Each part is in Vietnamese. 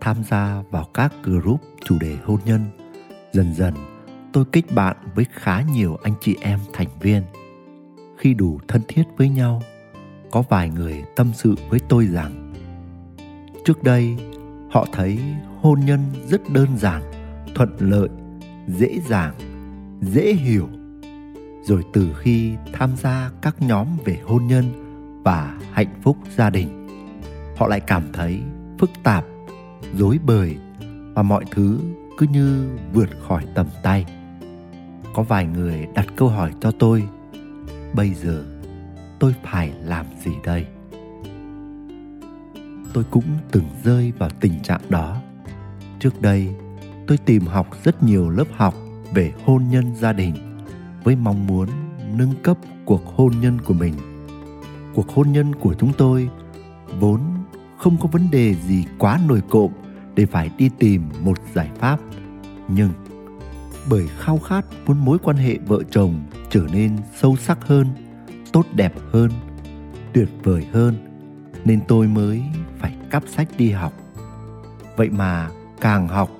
tham gia vào các group chủ đề hôn nhân. Dần dần, tôi kết bạn với khá nhiều anh chị em thành viên. Khi đủ thân thiết với nhau, có vài người tâm sự với tôi rằng, trước đây, họ thấy hôn nhân rất đơn giản, thuận lợi, dễ dàng, dễ hiểu. Rồi từ khi tham gia các nhóm về hôn nhân và hạnh phúc gia đình, họ lại cảm thấy phức tạp dối bời và mọi thứ cứ như vượt khỏi tầm tay. Có vài người đặt câu hỏi cho tôi, bây giờ tôi phải làm gì đây? Tôi cũng từng rơi vào tình trạng đó. Trước đây, tôi tìm học rất nhiều lớp học về hôn nhân gia đình với mong muốn nâng cấp cuộc hôn nhân của mình. Cuộc hôn nhân của chúng tôi vốn không có vấn đề gì quá nổi cộm để phải đi tìm một giải pháp. Nhưng bởi khao khát muốn mối quan hệ vợ chồng trở nên sâu sắc hơn, tốt đẹp hơn, tuyệt vời hơn, nên tôi mới phải cắp sách đi học. Vậy mà càng học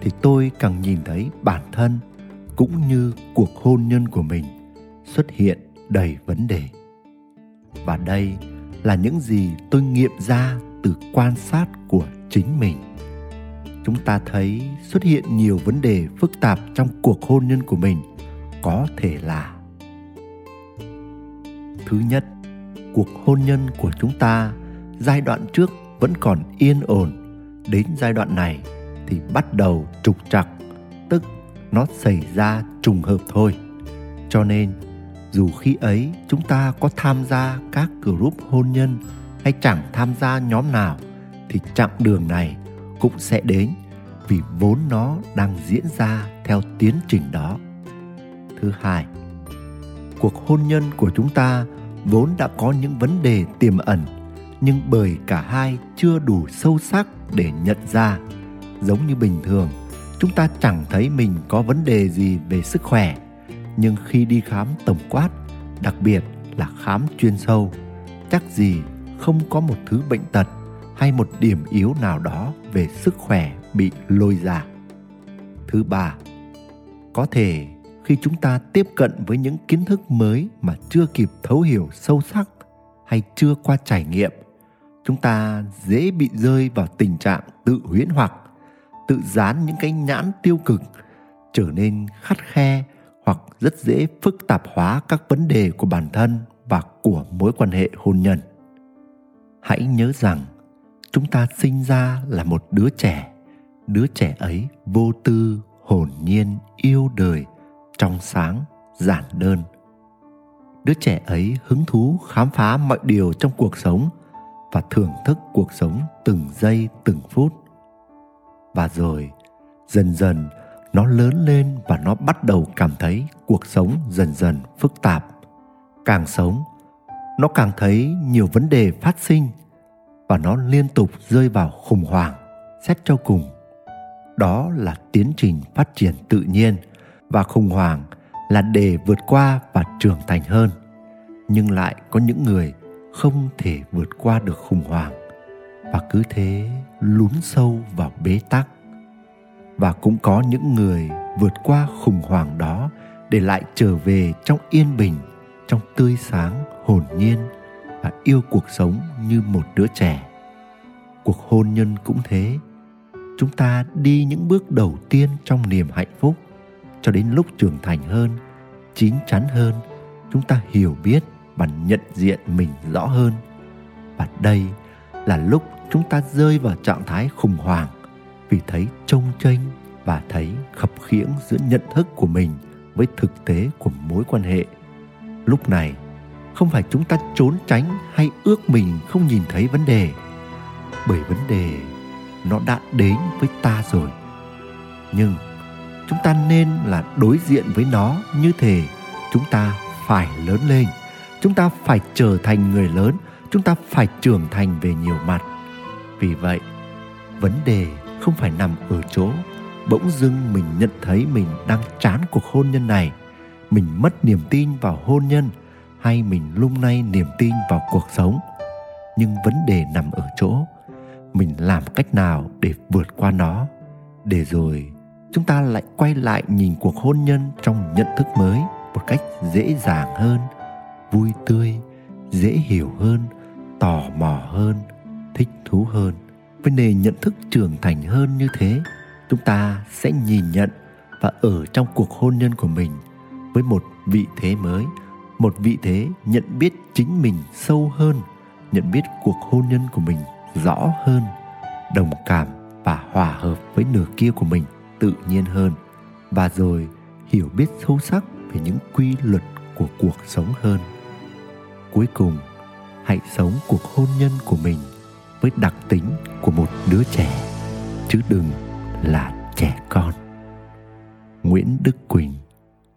thì tôi càng nhìn thấy bản thân cũng như cuộc hôn nhân của mình xuất hiện đầy vấn đề. Và đây là những gì tôi nghiệm ra từ quan sát của chính mình. Chúng ta thấy xuất hiện nhiều vấn đề phức tạp trong cuộc hôn nhân của mình. Có thể là thứ nhất, cuộc hôn nhân của chúng ta giai đoạn trước vẫn còn yên ổn. Đến giai đoạn này thì bắt đầu trục trặc, tức nó xảy ra trùng hợp thôi. Cho nên, dù khi ấy chúng ta có tham gia các group hôn nhân hay chẳng tham gia nhóm nào thì chặng đường này cũng sẽ đến vì vốn nó đang diễn ra theo tiến trình đó. Thứ hai, cuộc hôn nhân của chúng ta vốn đã có những vấn đề tiềm ẩn, nhưng bởi cả hai chưa đủ sâu sắc để nhận ra. Giống như bình thường, chúng ta chẳng thấy mình có vấn đề gì về sức khỏe, nhưng khi đi khám tổng quát, đặc biệt là khám chuyên sâu, chắc gì không có một thứ bệnh tật hay một điểm yếu nào đó về sức khỏe bị lôi ra. Thứ ba, có thể khi chúng ta tiếp cận với những kiến thức mới mà chưa kịp thấu hiểu sâu sắc hay chưa qua trải nghiệm, chúng ta dễ bị rơi vào tình trạng tự huyễn hoặc, tự dán những cái nhãn tiêu cực trở nên khắt khe hoặc rất dễ phức tạp hóa các vấn đề của bản thân và của mối quan hệ hôn nhân hãy nhớ rằng, chúng ta sinh ra là một đứa trẻ. Đứa trẻ ấy vô tư, hồn nhiên, yêu đời, trong sáng, giản đơn. Đứa trẻ ấy hứng thú khám phá mọi điều trong cuộc sống và thưởng thức cuộc sống từng giây, từng phút. Và rồi, dần dần, nó lớn lên và nó bắt đầu cảm thấy cuộc sống dần dần phức tạp. Càng sống nó càng thấy nhiều vấn đề phát sinh và nó liên tục rơi vào khủng hoảng, xét cho cùng. Đó là tiến trình phát triển tự nhiên và khủng hoảng là để vượt qua và trưởng thành hơn. Nhưng lại có những người không thể vượt qua được khủng hoảng và cứ thế lún sâu vào bế tắc. Và cũng có những người vượt qua khủng hoảng đó để lại trở về trong yên bình trong tươi sáng, hồn nhiên và yêu cuộc sống như một đứa trẻ. Cuộc hôn nhân cũng thế. Chúng ta đi những bước đầu tiên trong niềm hạnh phúc, cho đến lúc trưởng thành hơn, chín chắn hơn, chúng ta hiểu biết và nhận diện mình rõ hơn. Và đây là lúc chúng ta rơi vào trạng thái khủng hoảng vì thấy trông chênh và thấy khập khiễng giữa nhận thức của mình với thực tế của mối quan hệ lúc này, không phải chúng ta trốn tránh hay ước mình không nhìn thấy vấn đề, bởi vấn đề nó đã đến với ta rồi. Nhưng chúng ta nên là đối diện với nó như thể chúng ta phải lớn lên, chúng ta phải trở thành người lớn, chúng ta phải trưởng thành về nhiều mặt. Vì vậy, vấn đề không phải nằm ở chỗ bỗng dưng mình nhận thấy mình đang chán cuộc hôn nhân này mình mất niềm tin vào hôn nhân hay mình lung lay niềm tin vào cuộc sống. Nhưng vấn đề nằm ở chỗ, mình làm cách nào để vượt qua nó, để rồi chúng ta lại quay lại nhìn cuộc hôn nhân trong nhận thức mới một cách dễ dàng hơn, vui tươi, dễ hiểu hơn, tò mò hơn, thích thú hơn. Với nền nhận thức trưởng thành hơn như thế, chúng ta sẽ nhìn nhận và ở trong cuộc hôn nhân của mình với một vị thế mới, một vị thế nhận biết chính mình sâu hơn, nhận biết cuộc hôn nhân của mình rõ hơn, đồng cảm và hòa hợp với nửa kia của mình tự nhiên hơn, và rồi hiểu biết sâu sắc về những quy luật của cuộc sống hơn. Cuối cùng, hãy sống cuộc hôn nhân của mình với đặc tính của một đứa trẻ, chứ đừng là trẻ con. Nguyễn đức quỳnh